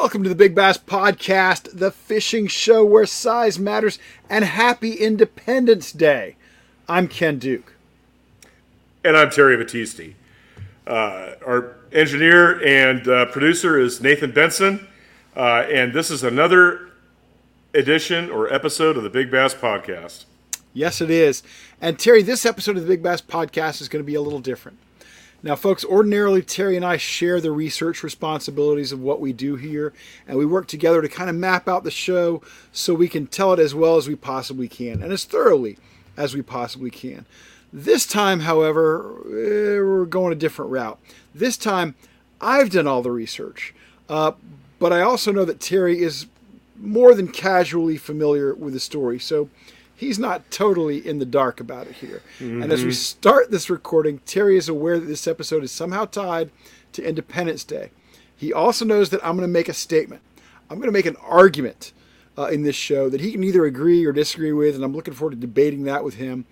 Welcome to the Big Bass Podcast, the fishing show where size matters, and happy Independence Day. I'm Ken Duke. And I'm Terry Battisti. Uh, our engineer and uh, producer is Nathan Benson. Uh, and this is another edition or episode of the Big Bass Podcast. Yes, it is. And Terry, this episode of the Big Bass Podcast is going to be a little different. Now, folks, ordinarily Terry and I share the research responsibilities of what we do here, and we work together to kind of map out the show so we can tell it as well as we possibly can and as thoroughly as we possibly can. This time, however, eh, we're going a different route. This time, I've done all the research, uh, but I also know that Terry is more than casually familiar with the story, so he's not totally in the dark about it here. Mm-hmm. And as we start this recording, Terry is aware that this episode is somehow tied to Independence Day. He also knows that I'm going to make a statement. I'm going to make an argument uh, in this show that he can either agree or disagree with, and I'm looking forward to debating that with him.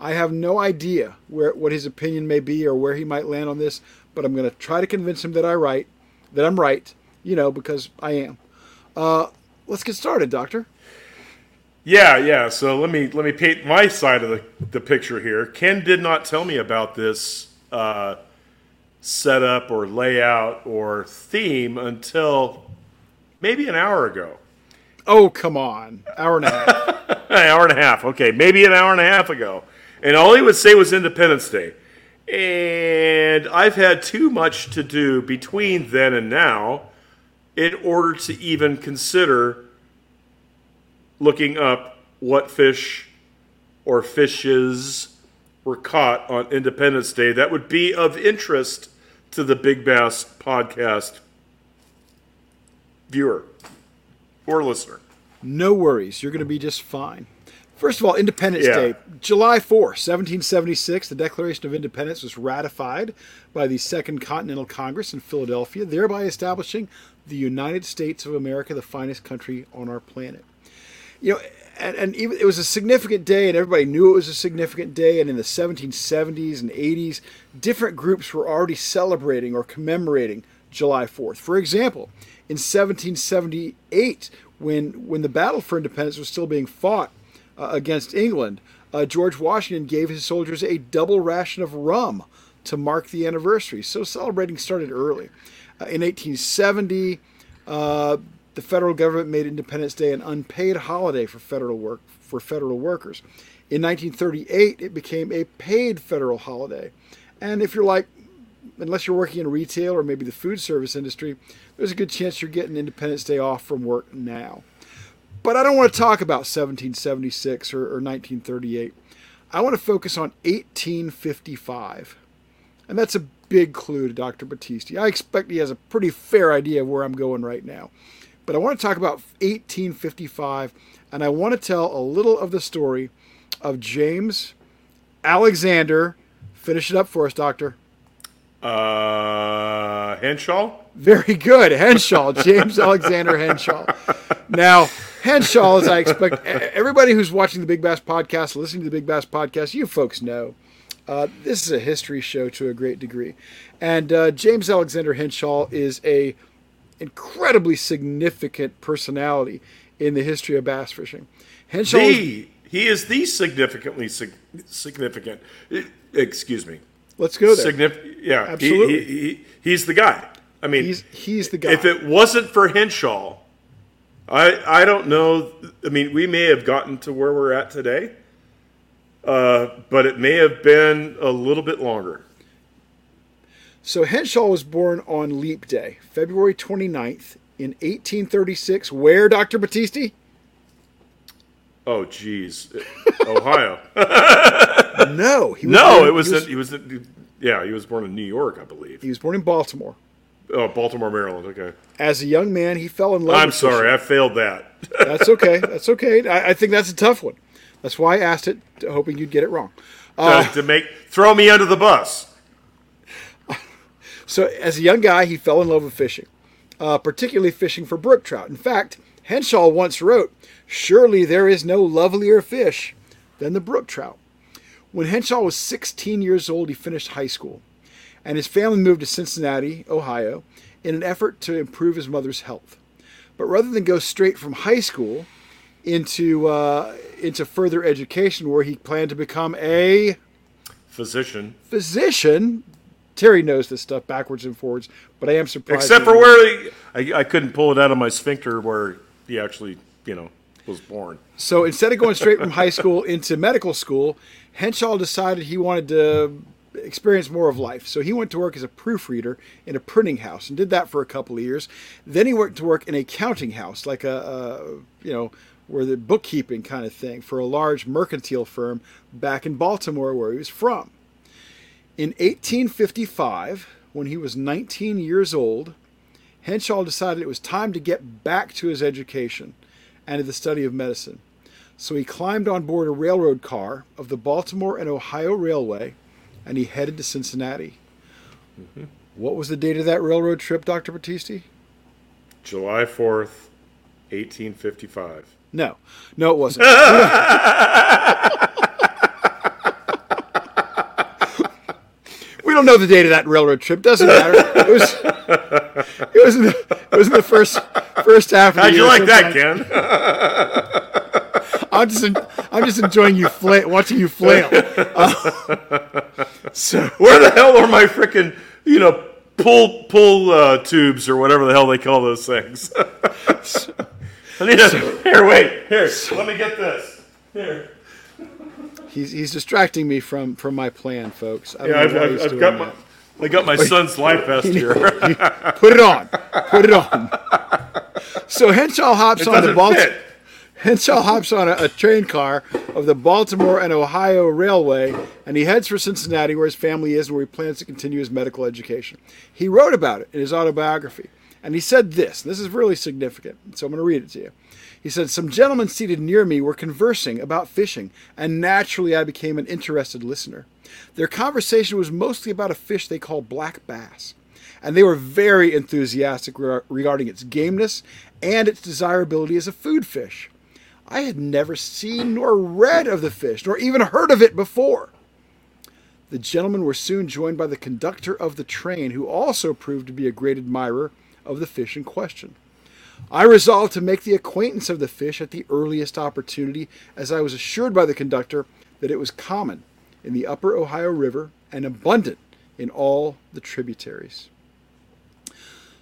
I have no idea where what his opinion may be or where he might land on this, but I'm going to try to convince him that I right, that I'm right, you know, because I am. Uh, let's get started, Doctor. Yeah, yeah. So let me let me paint my side of the, the picture here. Ken did not tell me about this uh, setup or layout or theme until maybe an hour ago. Oh come on, hour and a half. an hour and a half. Okay, maybe an hour and a half ago. And all he would say was Independence Day. And I've had too much to do between then and now in order to even consider looking up what fish or fishes were caught on Independence Day that would be of interest to the Big Bass podcast viewer or listener. No worries. You're going to be just fine. First of all, Independence yeah. Day, July 4, 1776, the Declaration of Independence was ratified by the Second Continental Congress in Philadelphia, thereby establishing the United States of America, the finest country on our planet you know, and, and even, it was a significant day, and everybody knew it was a significant day. And in the 1770s and 80s, different groups were already celebrating or commemorating July 4th. For example, in 1778, when when the battle for independence was still being fought uh, against England, uh, George Washington gave his soldiers a double ration of rum to mark the anniversary. So celebrating started early. Uh, in 1870, uh, the federal government made Independence Day an unpaid holiday for federal work for federal workers. In 1938, it became a paid federal holiday. And if you're like, unless you're working in retail or maybe the food service industry, there's a good chance you're getting Independence Day off from work now. But I don't want to talk about 1776 or, or 1938. I want to focus on 1855. And that's a big clue to Dr. Battisti. I expect he has a pretty fair idea of where I'm going right now. But I want to talk about 1855, and I want to tell a little of the story of James Alexander. Finish it up for us, Doctor. Uh, Henshall? Very good. Henshall. James Alexander Henshall. Now, Henshall, as I expect, everybody who's watching the Big Bass podcast, listening to the Big Bass podcast, you folks know. Uh, this is a history show to a great degree. And uh, James Alexander Henshall is a incredibly significant personality in the history of bass fishing. Henshall the, he is the significantly sig- significant. Excuse me. Let's go there. Signif- yeah, absolutely. He, he, he, he's the guy. I mean, he's he's the guy. If it wasn't for Henshall, I I don't know. I mean, we may have gotten to where we're at today, uh, but it may have been a little bit longer. So Henshall was born on Leap Day, February 29th in 1836. Where, Dr. Battisti? Oh, geez, Ohio. no, he was no, born, it was, he was, he was yeah, he was born in New York, I believe. He was born in Baltimore. Oh, Baltimore, Maryland. Okay. As a young man, he fell in love. I'm sorry, fishing. I failed that. that's okay. That's okay. I, I, think that's a tough one. That's why I asked it, hoping you'd get it wrong. Uh, to make throw me under the bus. So, as a young guy, he fell in love with fishing, uh, particularly fishing for brook trout. In fact, Henshall once wrote, Surely there is no lovelier fish than the brook trout. When Henshall was 16 years old, he finished high school, and his family moved to Cincinnati, Ohio, in an effort to improve his mother's health. But rather than go straight from high school into uh, into further education, where he planned to become a physician, physician, Terry knows this stuff backwards and forwards, but I am surprised. Except for where he, I, I couldn't pull it out of my sphincter where he actually, you know, was born. So instead of going straight from high school into medical school, Henshall decided he wanted to experience more of life. So he went to work as a proofreader in a printing house and did that for a couple of years. Then he went to work in a counting house, like a, a you know, where the bookkeeping kind of thing for a large mercantile firm back in Baltimore, where he was from. In 1855, when he was 19 years old, Henshall decided it was time to get back to his education and to the study of medicine. So he climbed on board a railroad car of the Baltimore and Ohio Railway and he headed to Cincinnati. Mm-hmm. What was the date of that railroad trip, Dr. Battisti? July 4th, 1855. No, no, it wasn't. don't know the date of that railroad trip. Doesn't matter. It was. It was in the, it was in the first first half. Of How'd you like that, Ken? I'm just I'm just enjoying you flail, watching you flail. Uh, so where the hell are my freaking you know pull pull uh, tubes or whatever the hell they call those things? I need a here. Wait here. Let me get this here. He's, he's distracting me from, from my plan, folks. I yeah, I've, I've, I've got that. my I got my son's life vest here. Put it on. Put it on. So Henshall hops it on the Baltimore. Henshall hops on a, a, train car of the Baltimore and Ohio Railway, and he heads for Cincinnati, where his family is, and where he plans to continue his medical education. He wrote about it in his autobiography, and he said this. This is really significant, so I'm going to read it to you. He said, Some gentlemen seated near me were conversing about fishing, and naturally I became an interested listener. Their conversation was mostly about a fish they call black bass, and they were very enthusiastic re- regarding its gameness and its desirability as a food fish. I had never seen nor read of the fish, nor even heard of it before. The gentlemen were soon joined by the conductor of the train, who also proved to be a great admirer of the fish in question. I resolved to make the acquaintance of the fish at the earliest opportunity, as I was assured by the conductor that it was common in the upper Ohio River and abundant in all the tributaries.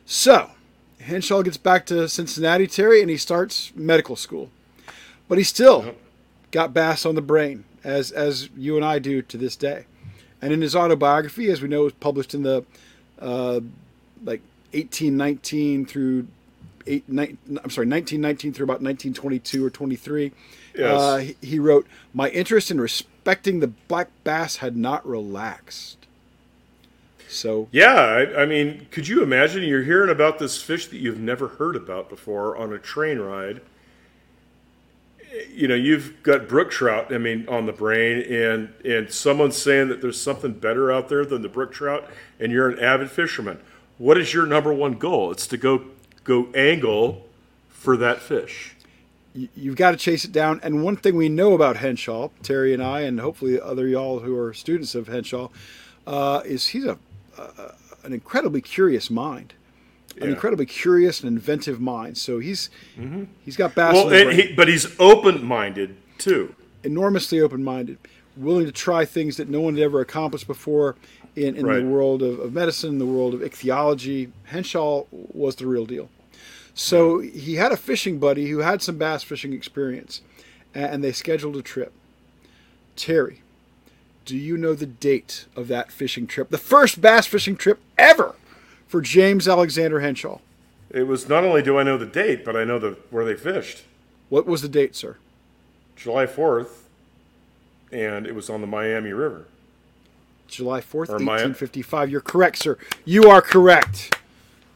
So, Henshall gets back to Cincinnati, Terry, and he starts medical school. But he still yep. got bass on the brain, as as you and I do to this day. And in his autobiography, as we know, it was published in the uh, like 1819 through eight, I'm sorry, 1919 through about 1922 or 23. Yes. Uh, he, he wrote, "My interest in respecting the black bass had not relaxed." So yeah, I, I, mean, could you imagine you're hearing about this fish that you've never heard about before on a train ride? You know, you've got brook trout. I mean, on the brain, and and someone's saying that there's something better out there than the brook trout, and you're an avid fisherman. What is your number one goal? It's to go go angle for that fish. You've got to chase it down. And one thing we know about Henshall, Terry and I, and hopefully other y'all who are students of Henshall, uh, is he's a, a, an incredibly curious mind, yeah. an incredibly curious and inventive mind. So he's mm-hmm. he's got bass. Well, he, but he's open-minded too. Enormously open-minded, willing to try things that no one had ever accomplished before in, in right. the world of, of medicine, the world of ichthyology. Henshall was the real deal. So he had a fishing buddy who had some bass fishing experience, and they scheduled a trip. Terry, do you know the date of that fishing trip? The first bass fishing trip ever for James Alexander Henshall. It was not only do I know the date, but I know the where they fished. What was the date, sir? July 4th, and it was on the Miami River. July 4th, 1855. You're correct, sir. You are correct.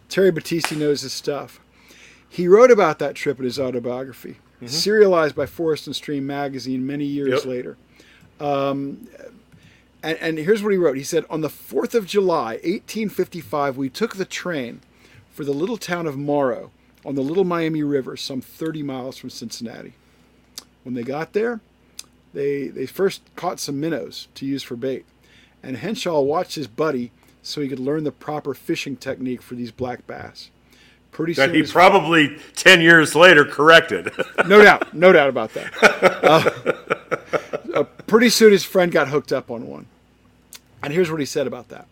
Terry Battisti knows his stuff. He wrote about that trip in his autobiography, mm-hmm. serialized by Forest and Stream magazine many years yep. later. Um, and, and here's what he wrote. He said, On the 4th of July, 1855, we took the train for the little town of Morrow on the Little Miami River, some 30 miles from Cincinnati. When they got there, they, they first caught some minnows to use for bait. And Henshall watched his buddy so he could learn the proper fishing technique for these black bass. Pretty That soon, he probably 10 years later corrected. no doubt, no doubt about that. Uh, uh, pretty soon, his friend got hooked up on one, and here's what he said about that.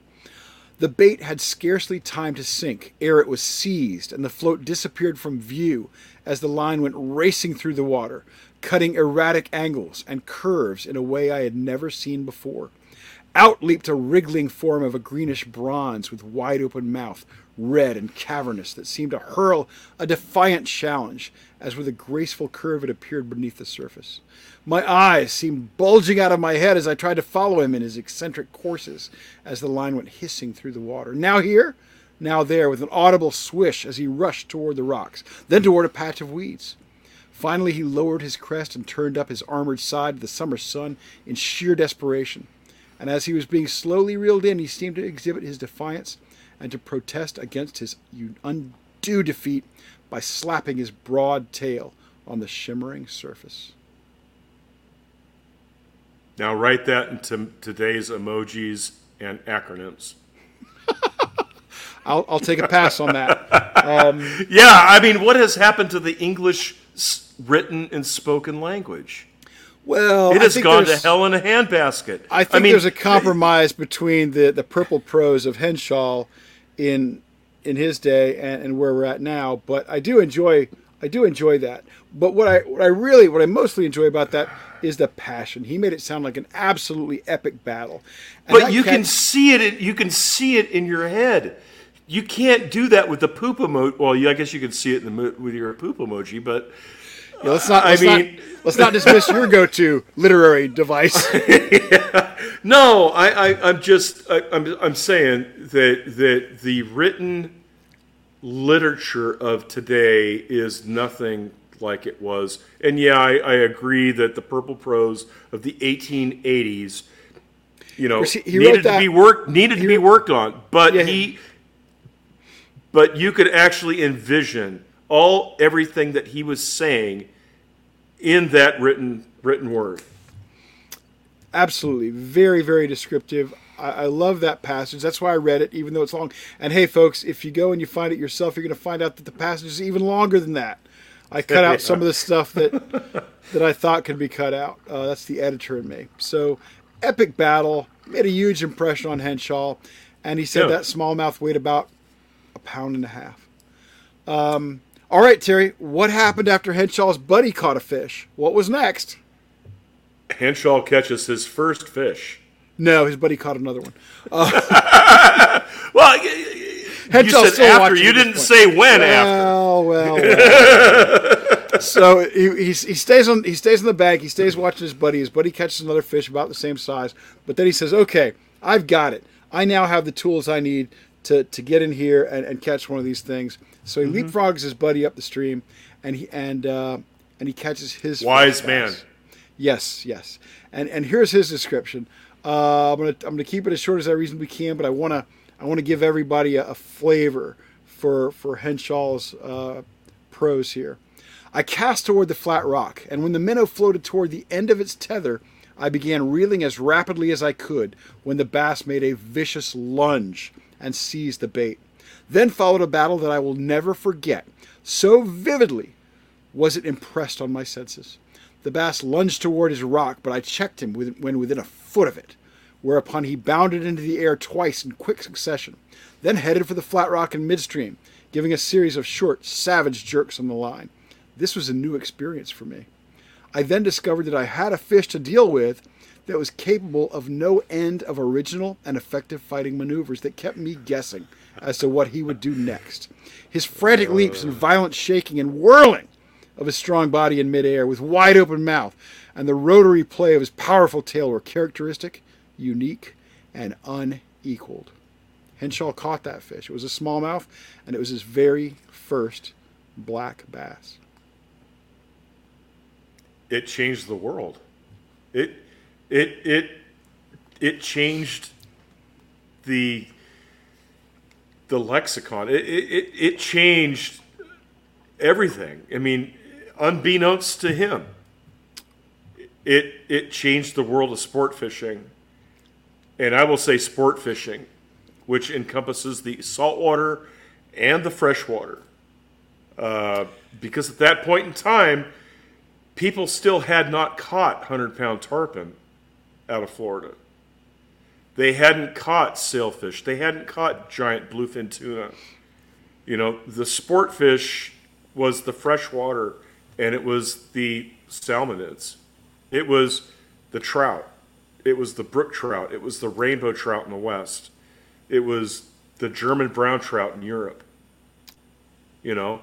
The bait had scarcely time to sink ere it was seized, and the float disappeared from view as the line went racing through the water, cutting erratic angles and curves in a way I had never seen before. Out leaped a wriggling form of a greenish bronze with wide open mouth, red and cavernous, that seemed to hurl a defiant challenge as with a graceful curve it appeared beneath the surface. My eyes seemed bulging out of my head as I tried to follow him in his eccentric courses as the line went hissing through the water. Now here, now there, with an audible swish as he rushed toward the rocks, then toward a patch of weeds. Finally, he lowered his crest and turned up his armored side to the summer sun in sheer desperation. And as he was being slowly reeled in, he seemed to exhibit his defiance and to protest against his undue defeat by slapping his broad tail on the shimmering surface. now write that into today's emojis and acronyms. I'll, I'll take a pass on that. Um, yeah, I mean, what has happened to the English written and spoken language? Well, It I has gone to hell in a handbasket. I think mean, there's a compromise between the, the purple prose of Henshall in in his day and, and where we're at now. But I do enjoy I do enjoy that. But what I what I really what I mostly enjoy about that is the passion. He made it sound like an absolutely epic battle. And But you cat- can see it. in- You can see it in your head. You can't do that with the poop emoji. Well, you, I guess you can see it in the mo- with your poop emoji, but Yeah, let's not. I Let's mean- not, let's not dismiss your go-to literary device. no, I, I I'm just I, I'm I'm saying that that the written literature of today is nothing like it was. And yeah, I, I agree that the purple prose of the 1880s, you know, he- he needed to that- be worked needed to be worked on. But Yeah, he, but you could actually envision all everything that he was saying in that written written word. Absolutely, very very descriptive. I, I love that passage. That's why I read it, even though it's long. And hey, folks, if you go and you find it yourself, you're going to find out that the passage is even longer than that. I cut out some of the stuff that that I thought could be cut out. Uh, that's the editor in me. So, epic battle made a huge impression on Henshall, and he said Yeah. that smallmouth weighed about a pound and a half. Um, all right, Terry, what happened after Henshall's buddy caught a fish? What was next? Henshall catches his first fish. No, his buddy caught another one. Well, y- y- you said after. You didn't point. say when after. Well, well. well. so he, he, he stays on he stays in the bank. He stays watching his buddy. His buddy catches another fish about the same size. But then he says, "Okay, I've got it. I now have the tools I need to, to get in here and, and catch one of these things." So he leapfrogs his buddy up the stream, and he and uh, and he catches his Wise man. bass. Yes, yes. And and here's his description. Uh, I'm gonna I'm gonna keep it as short as I reasonably can, but I wanna I wanna give everybody a, a flavor for for Henshall's uh, prose here. I cast toward the flat rock, and when the minnow floated toward the end of its tether, I began reeling as rapidly as I could when the bass made a vicious lunge and seized the bait. Then followed a battle that I will never forget. So vividly was it impressed on my senses. The bass lunged toward his rock, but I checked him when within a foot of it, whereupon he bounded into the air twice in quick succession, then headed for the flat rock in midstream, giving a series of short, savage jerks on the line. This was a new experience for me. I then discovered that I had a fish to deal with that was capable of no end of original and effective fighting maneuvers that kept me guessing as to what he would do next. His frantic leaps and violent shaking and whirling of his strong body in midair with wide open mouth and the rotary play of his powerful tail were characteristic, unique, and unequaled. Henshall caught that fish. It was a smallmouth, and it was his very first black bass. It changed the world. It it it it changed the the lexicon. It it, it, changed everything. I mean, unbeknownst to him, it it changed the world of sport fishing. And I will say sport fishing which encompasses the saltwater and the freshwater. Uh, because at that point in time, people still had not caught 100 pound tarpon out of Florida. They hadn't caught sailfish. They hadn't caught giant bluefin tuna. You know, the sport fish was the freshwater and it was the salmonids. It was the trout. It was the brook trout. It was the rainbow trout in the West. It was the German brown trout in Europe. You know,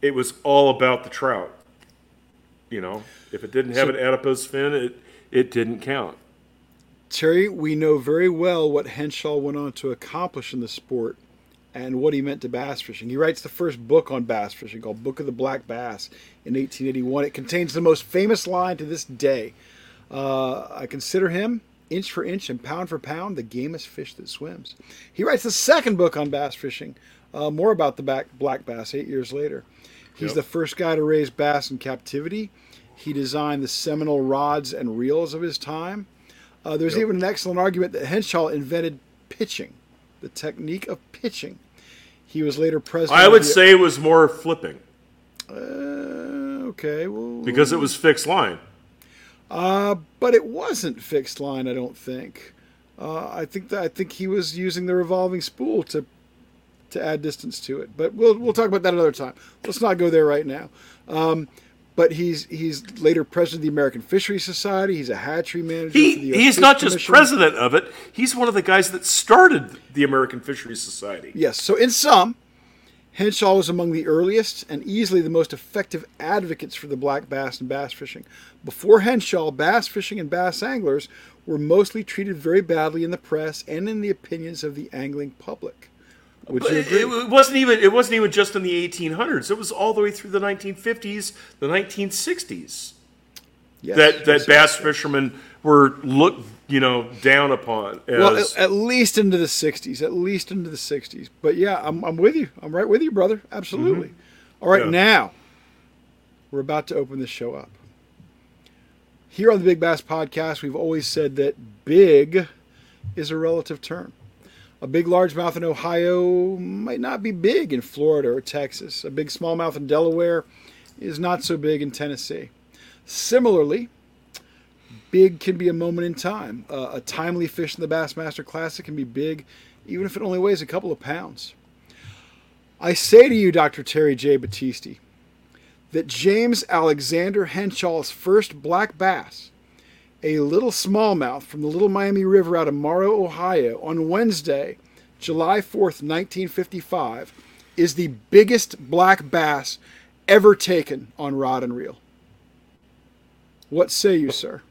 it was all about the trout. You know, if it didn't have so, an adipose fin, it, it didn't count. Terry, we know very well what Henshall went on to accomplish in the sport and what he meant to bass fishing. He writes the first book on bass fishing called Book of the Black Bass in 1881. It contains the most famous line to this day. Uh, I consider him, inch for inch and pound for pound, the gamest fish that swims. He writes the second book on bass fishing, uh, more about the back, black bass, eight years later. He's yep. the first guy to raise bass in captivity. He designed the seminal rods and reels of his time. Uh, there's yep. even an excellent argument that Henshall invented pitching, the technique of pitching. He was later president. I would the, say it was more flipping. Uh, okay, well, because it was fixed line. Uh, but it wasn't fixed line. I don't think. Uh, I think that I think he was using the revolving spool to to add distance to it. But we'll we'll talk about that another time. Let's not go there right now. Um, but he's he's later president of the American Fisheries Society. He's a hatchery manager. He, he's not just president of it. He's one of the guys that started the American Fisheries Society. Yes. So in sum, Henshall was among the earliest and easily the most effective advocates for the black bass and bass fishing. Before Henshall, bass fishing and bass anglers were mostly treated very badly in the press and in the opinions of the angling public. Would you agree? It wasn't even it wasn't even just in the 1800s. It was all the way through the 1950s, the 1960s. Yes, that that bass fishermen were looked you know down upon. As, well, at, at, least into the 60s, at least into the 60s. But yeah, I'm I'm with you. I'm right with you, brother. Absolutely. Mm-hmm. All right, yeah. now we're about to open this show up. Here on the Big Bass Podcast, we've always said that big is a relative term. A big largemouth in Ohio might not be big in Florida or Texas. A big smallmouth in Delaware is not so big in Tennessee. Similarly, big can be a moment in time. Uh, a timely fish in the Bassmaster Classic can be big even if it only weighs a couple of pounds. I say to you, Dr. Terry J. Battisti, that James Alexander Henshall's first black bass a little smallmouth from the Little Miami River out of Morrow, Ohio, on Wednesday, July 4th, 1955, is the biggest black bass ever taken on rod and reel. What say you, sir?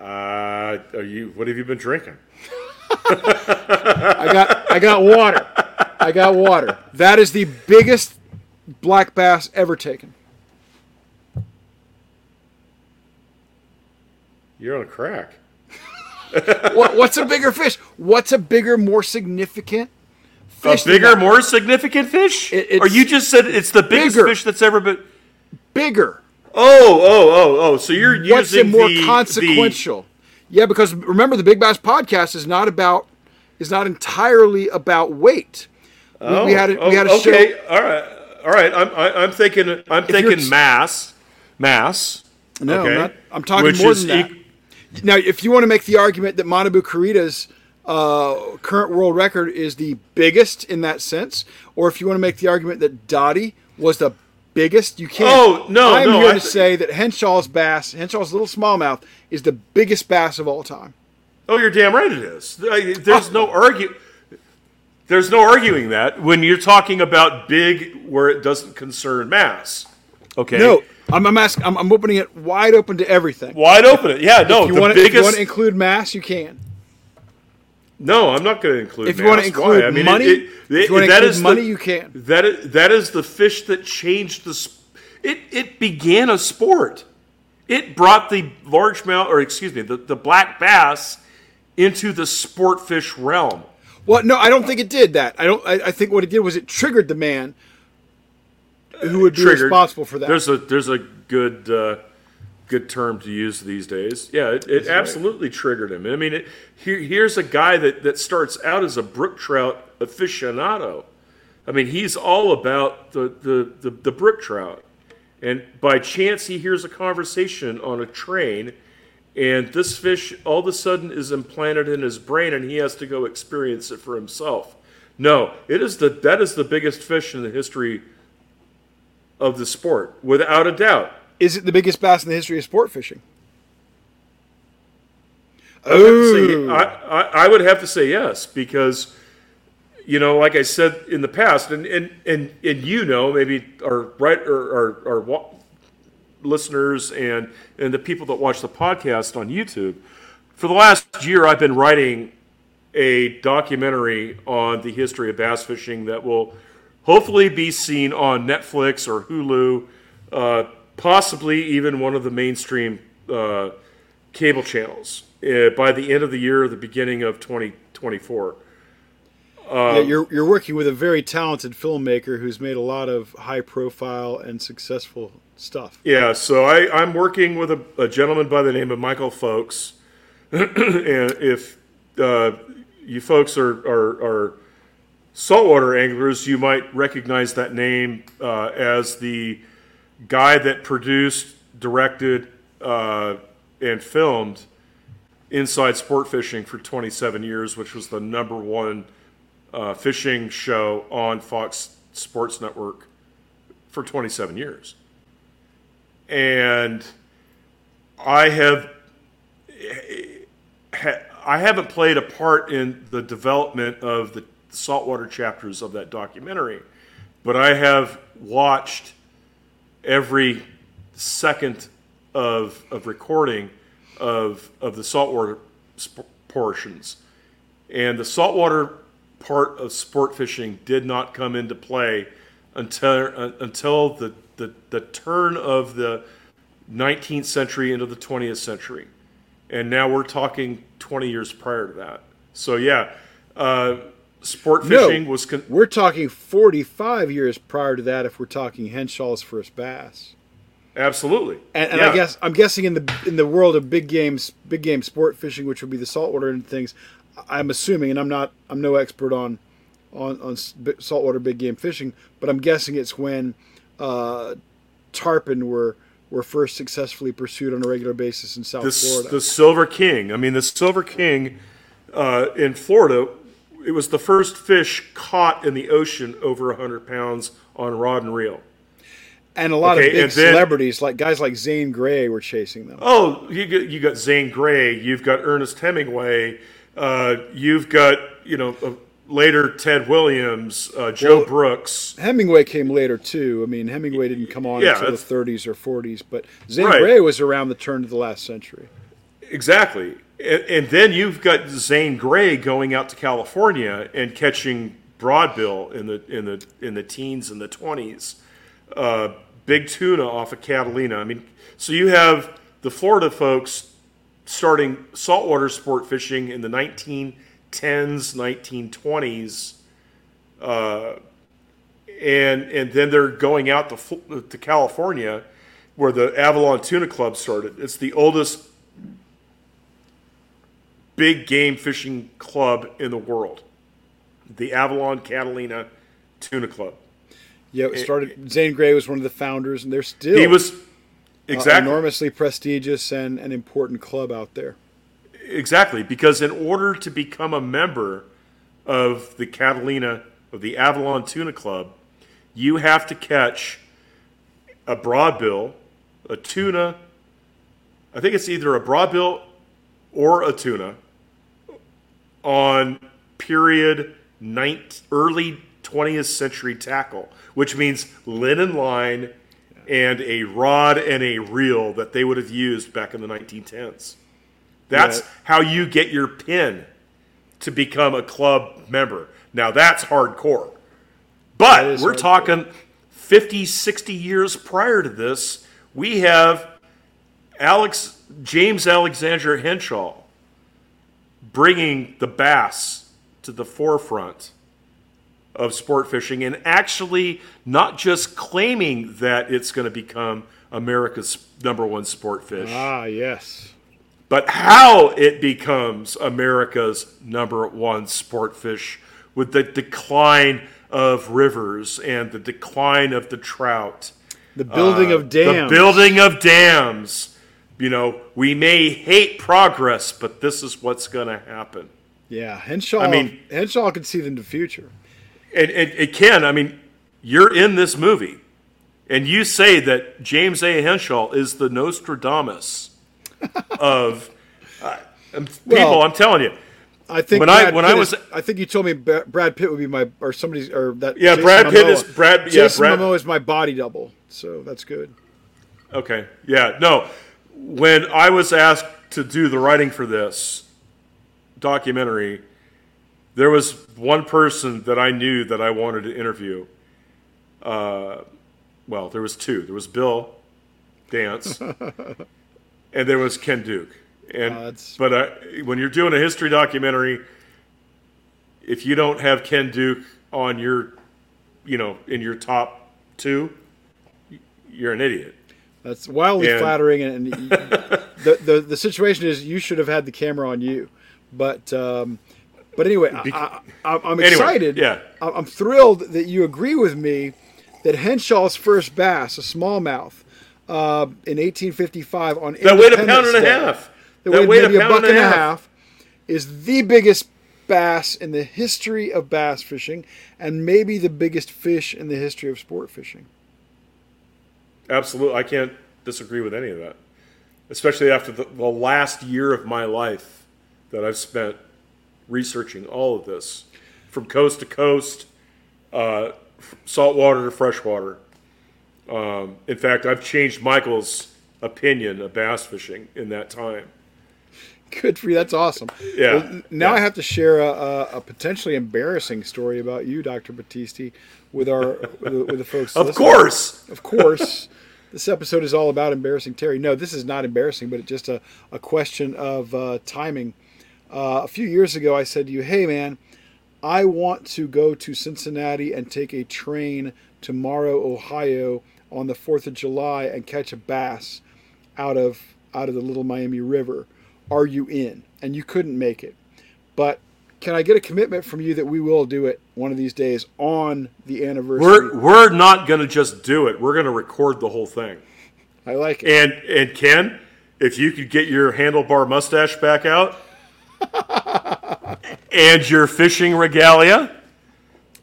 Uh, are you? What have you been drinking? I got, I got water. I got water. That is the biggest black bass ever taken. You're on a crack. what, what's a bigger fish? What's a bigger, more significant fish? A bigger, more significant fish? It, or you just said it's the biggest bigger. fish that's ever been bigger. Oh, oh, oh, oh! So you're what's using more the, consequential? The... Yeah, because remember, the Big Bass podcast is not about is not entirely about weight. Oh, we, we oh, had a, we oh, had a oh, okay. show. All right, all right. I'm I, am i am thinking I'm thinking mass, mass. No, okay, not, I'm talking more than that. Now, if you want to make the argument that Manabu Kurita's uh, current world record is the biggest in that sense, or if you want to make the argument that Dottie was the biggest, you can't. Oh no, I'm no, here I, to say that Henshall's bass, Henshall's little smallmouth, is the biggest bass of all time. Oh, you're damn right it is. There's no argue. There's no arguing that when you're talking about big where it doesn't concern mass. Okay. No, I'm, I'm asking. I'm, I'm, opening it wide open to everything. Wide open it. Yeah. No. If you, want, biggest... if you want to include mass, you can. No, I'm not going to include. If you want to include I mean, money, it, it, if you want to include money, the, you can. That is, that is the fish that changed the. It it began a sport. It brought the largemouth, or excuse me, the, the black bass into the sport fish realm. Well, no, I don't think it did that. I don't. I, I think what it did was it triggered the man who would be triggered. responsible for that. There's a there's a good uh, good term to use these days. Yeah, it, it absolutely right. triggered him. I mean, it, here, here's a guy that, that starts out as a brook trout aficionado. I mean, he's all about the, the, the, the brook trout. And by chance, he hears a conversation on a train, and this fish all of a sudden is implanted in his brain, and he has to go experience it for himself. No, it is the that is the biggest fish in the history of the sport, without a doubt. Is it the biggest bass in the history of sport fishing? I would, say, I, I, I would have to say yes because you know, like I said in the past, and and and, and you know, maybe our right or our, our listeners and and the people that watch the podcast on YouTube, for the last year, I've been writing a documentary on the history of bass fishing that will hopefully be seen on Netflix or Hulu, uh, possibly even one of the mainstream uh, cable channels uh, by the end of the year or the beginning of 2024. yeah, you're you're working with a very talented filmmaker who's made a lot of high profile and successful stuff. Yeah, so I, I'm working with a, a gentleman by the name of Michael Folks, and if uh, you folks are, are, are saltwater anglers, you might recognize that name uh, as the guy that produced, directed, uh, and filmed Inside Sport Fishing for 27 years, which was the number one uh, fishing show on Fox Sports Network for 27 years. And I have. I haven't played a part in the development of the saltwater chapters of that documentary, but I have watched every second of, of recording of, of the saltwater sp- portions. And the saltwater part of sport fishing did not come into play until, uh, until the, the, the turn of the 19th century into the 20th century. And now we're talking 20 years prior to that. So, yeah, uh, sport fishing no, was. Con- we're talking 45 years prior to that if we're talking Henshall's first bass. Absolutely. And, and yeah. I guess I'm guessing in the in the world of big games, big game sport fishing, which would be the saltwater and things. I'm assuming, and I'm not, I'm no expert on, on on saltwater big game fishing, but I'm guessing it's when uh, tarpon were were first successfully pursued on a regular basis in South the, Florida. The Silver King. I mean, the Silver King uh, in Florida it was the first fish caught in the ocean over 100 pounds on rod and reel. And a lot okay, of big then, celebrities, like guys like Zane Grey, were chasing them. Oh, you got, you got Zane Grey, you've got Ernest Hemingway, uh, you've got you know uh, later Ted Williams, uh, Joe well, Brooks. Hemingway came later too. I mean, Hemingway didn't come on yeah, until the 30s or 40s, but Zane right. Grey was around the turn of the last century. Exactly, and, and then you've got Zane Grey going out to California and catching broadbill in the in the in the teens and the twenties, uh, big tuna off of Catalina. I mean, so you have the Florida folks starting saltwater sport fishing in the 1910s, 1920s, uh, and and then they're going out to to California, where the Avalon Tuna Club started. It's the oldest big game fishing club in the world, the Avalon Catalina Tuna Club. Yeah, it started. Zane Grey was one of the founders, and they're still he was exactly uh, enormously prestigious and an important club out there. Exactly, because in order to become a member of the Catalina of the Avalon Tuna Club, you have to catch a broadbill, a tuna. I think it's either a broadbill or a tuna on period early 20th century tackle, which means linen line and a rod and a reel that they would have used back in the 1910s. That's yeah. how you get your pin to become a club member. Now that's hardcore. But we're hardcore. talking 50, 60 years prior to this, we have Alex James Alexander Henshall bringing the bass to the forefront of sport fishing and actually not just claiming that it's going to become America's number one sport fish. Ah, yes. But how it becomes America's number one sport fish with the decline of rivers and the decline of the trout. The building uh, of dams. The building of dams. You know, we may hate progress, but this is what's going to happen. Yeah, Henshall. I mean- Henshall can see in the future. And, and it can, I mean, you're in this movie, and you say that James A. Henshall is the Nostradamus of uh, um, people. Well, I'm telling you, I think When I- Brad when I was- is- I think you told me Brad Pitt would be my or somebody's or that. Yeah, Jason Brad Pitt Momoa. is- Brad- yeah, Jason Brad- Momoa is my body double, so that's good. Okay. Yeah. No. When I was asked to do the writing for this documentary, there was one person that I knew that I wanted to interview. Uh, well, there was two. There was Bill Dance, and there was Ken Duke. And Uh, but uh, when you're doing a history documentary, if you don't have Ken Duke on your, you know, in your top two, you're an idiot. That's wildly And- flattering, and, and the, the the situation is you should have had the camera on you, but um, but anyway, I, I, I'm Anyway, excited. yeah. I- I'm thrilled that you agree with me that Henshall's first bass, a smallmouth, uh, in 1855 on That weighed a pound and a half. that That weighed maybe a, buck and a half. half, is the biggest bass in the history of bass fishing, and maybe the biggest fish in the history of sport fishing. Absolutely, I can't disagree with any of that. Especially after the, the last year of my life that I've spent researching all of this, from coast to coast, uh, saltwater to freshwater. Um, in fact, I've changed Michael's opinion of bass fishing in that time. Good for you. That's awesome. Yeah, Well, now yeah. I have to share a, a, a potentially embarrassing story about you, Dr. Battisti, with our with, the- with the folks. Of listening. course, of course. This episode is all about embarrassing Terry. No, this is not embarrassing, but it's just a, a question of uh, timing. Uh, a few years ago, I said to you, "Hey, man, I want to go to Cincinnati and take a train to Morrow, Ohio, on the Fourth of July and catch a bass out of out of the Little Miami River. Are you in?" And you couldn't make it, but can I get a commitment from you that we will do it one of these days on the anniversary? we're we're not going to just do it. We're going to record the whole thing. I like it. And and Ken, if you could get your handlebar mustache back out and your fishing regalia,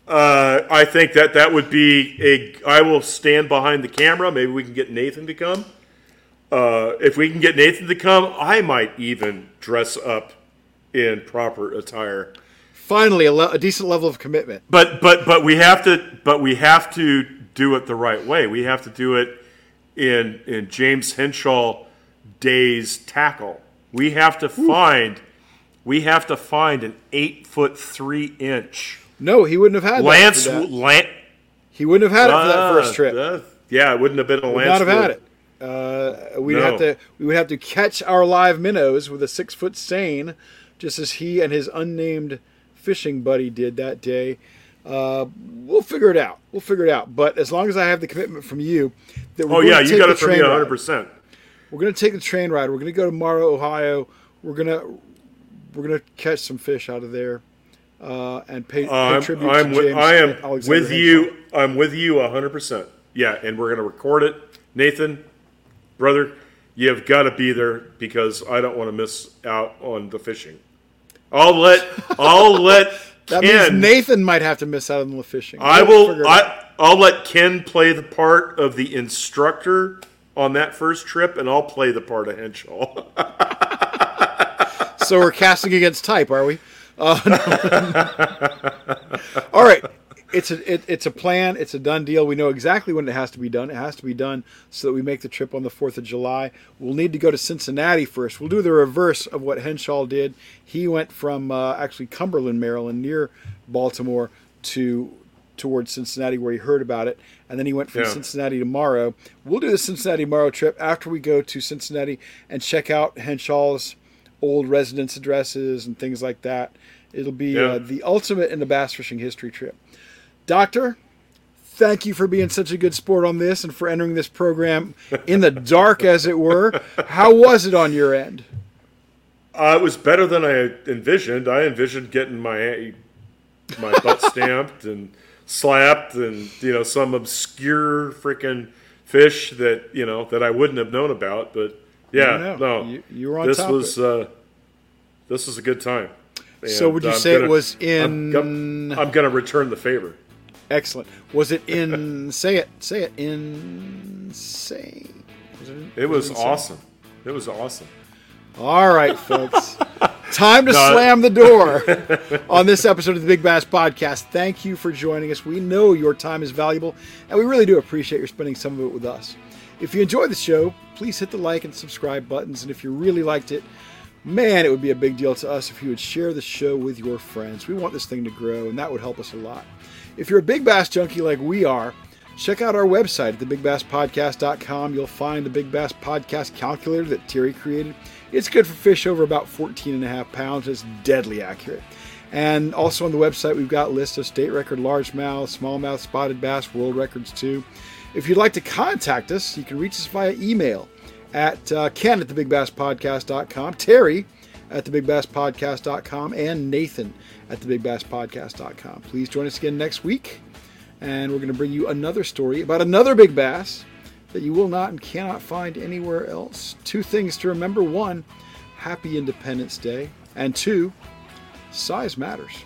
uh, I think that that would be a. I will stand behind the camera. Maybe we can get Nathan to come. Uh, if we can get Nathan to come, I might even dress up in proper attire. Finally, a, le- a decent level of commitment. But but but we have to but we have to do it the right way. We have to do it in in James Henshall days tackle. We have to find we have to find an eight foot three inch No, he wouldn't have had Lance that. that. Lan- He wouldn't have had it for that Ah, first trip. uh, yeah, it wouldn't have been a would Lance. not have had it. Uh, we'd No. have to we would have to catch our live minnows with a six foot seine, just as he and his unnamed fishing buddy did that day. Uh, we'll figure it out. We'll figure it out. But as long as I have the commitment from you that we're Oh going yeah, to you take got it from me train ride. 100. percent We're going to take the train ride. We're going to go to Morrow, Ohio. We're going to we're going to catch some fish out of there uh, and pay, pay tribute I'm to with, James I am Alexander with you. I'm with you 100. percent Yeah, and we're gonna record it, Nathan, brother. You have got to be there because I don't want to miss out on the fishing. I'll let I'll let That Ken. means Nathan might have to miss out on the fishing. I will. I I'll let Ken play the part of the instructor on that first trip, and I'll play the part of Henshall. So we're casting against type, are we? Uh, no. All right. It's a it, it's a plan. It's a done deal. We know exactly when it has to be done. It has to be done so that we make the trip on the Fourth of July. We'll need to go to Cincinnati first. We'll do the reverse of what Henshall did. He went from uh, actually Cumberland, Maryland, near Baltimore, to towards Cincinnati, where he heard about it, and then he went from Yeah. Cincinnati to Morrow. We'll do the Cincinnati Morrow trip after we go to Cincinnati and check out Henshall's old residence addresses and things like that. It'll be Yeah. uh, the ultimate in the bass fishing history trip. Doctor, thank you for being such a good sport on this and for entering this program in the dark, as it were. How was it on your end? Uh, it was better than I envisioned. I envisioned getting my my butt stamped and slapped, and you know some obscure freaking fish that you know that I wouldn't have known about. But yeah, no, you, you, were on this top was uh, this was a good time. And so would you say gonna, it was in? I'm, I'm going to return the favor. Excellent. Was it in? say it. Say it. Insane. Was it, it was, was awesome. It was awesome. All right, folks. Time to no. slam the door on this episode of the Big Bass Podcast. Thank you for joining us. We know your time is valuable, and we really do appreciate your spending some of it with us. If you enjoyed the show, please hit the like and subscribe buttons. And if you really liked it, man, it would be a big deal to us if you would share the show with your friends. We want this thing to grow, and that would help us a lot. If you're a big bass junkie like we are, check out our website at thebigBassPodcast.com. You'll find the Big Bass Podcast calculator that Terry created. It's good for fish over about 14 and a half pounds. It's deadly accurate. And also on the website, we've got lists of state record largemouth, smallmouth, spotted bass, world records too. If you'd like to contact us, you can reach us via email at uh, ken at thebigBassPodcast.com, Terry at thebigBassPodcast.com, and Nathan at thebigBassPodcast.com. Please join us again next week, and we're going to bring you another story about another big bass that you will not and cannot find anywhere else. Two things to remember one, happy Independence Day, and two, size matters.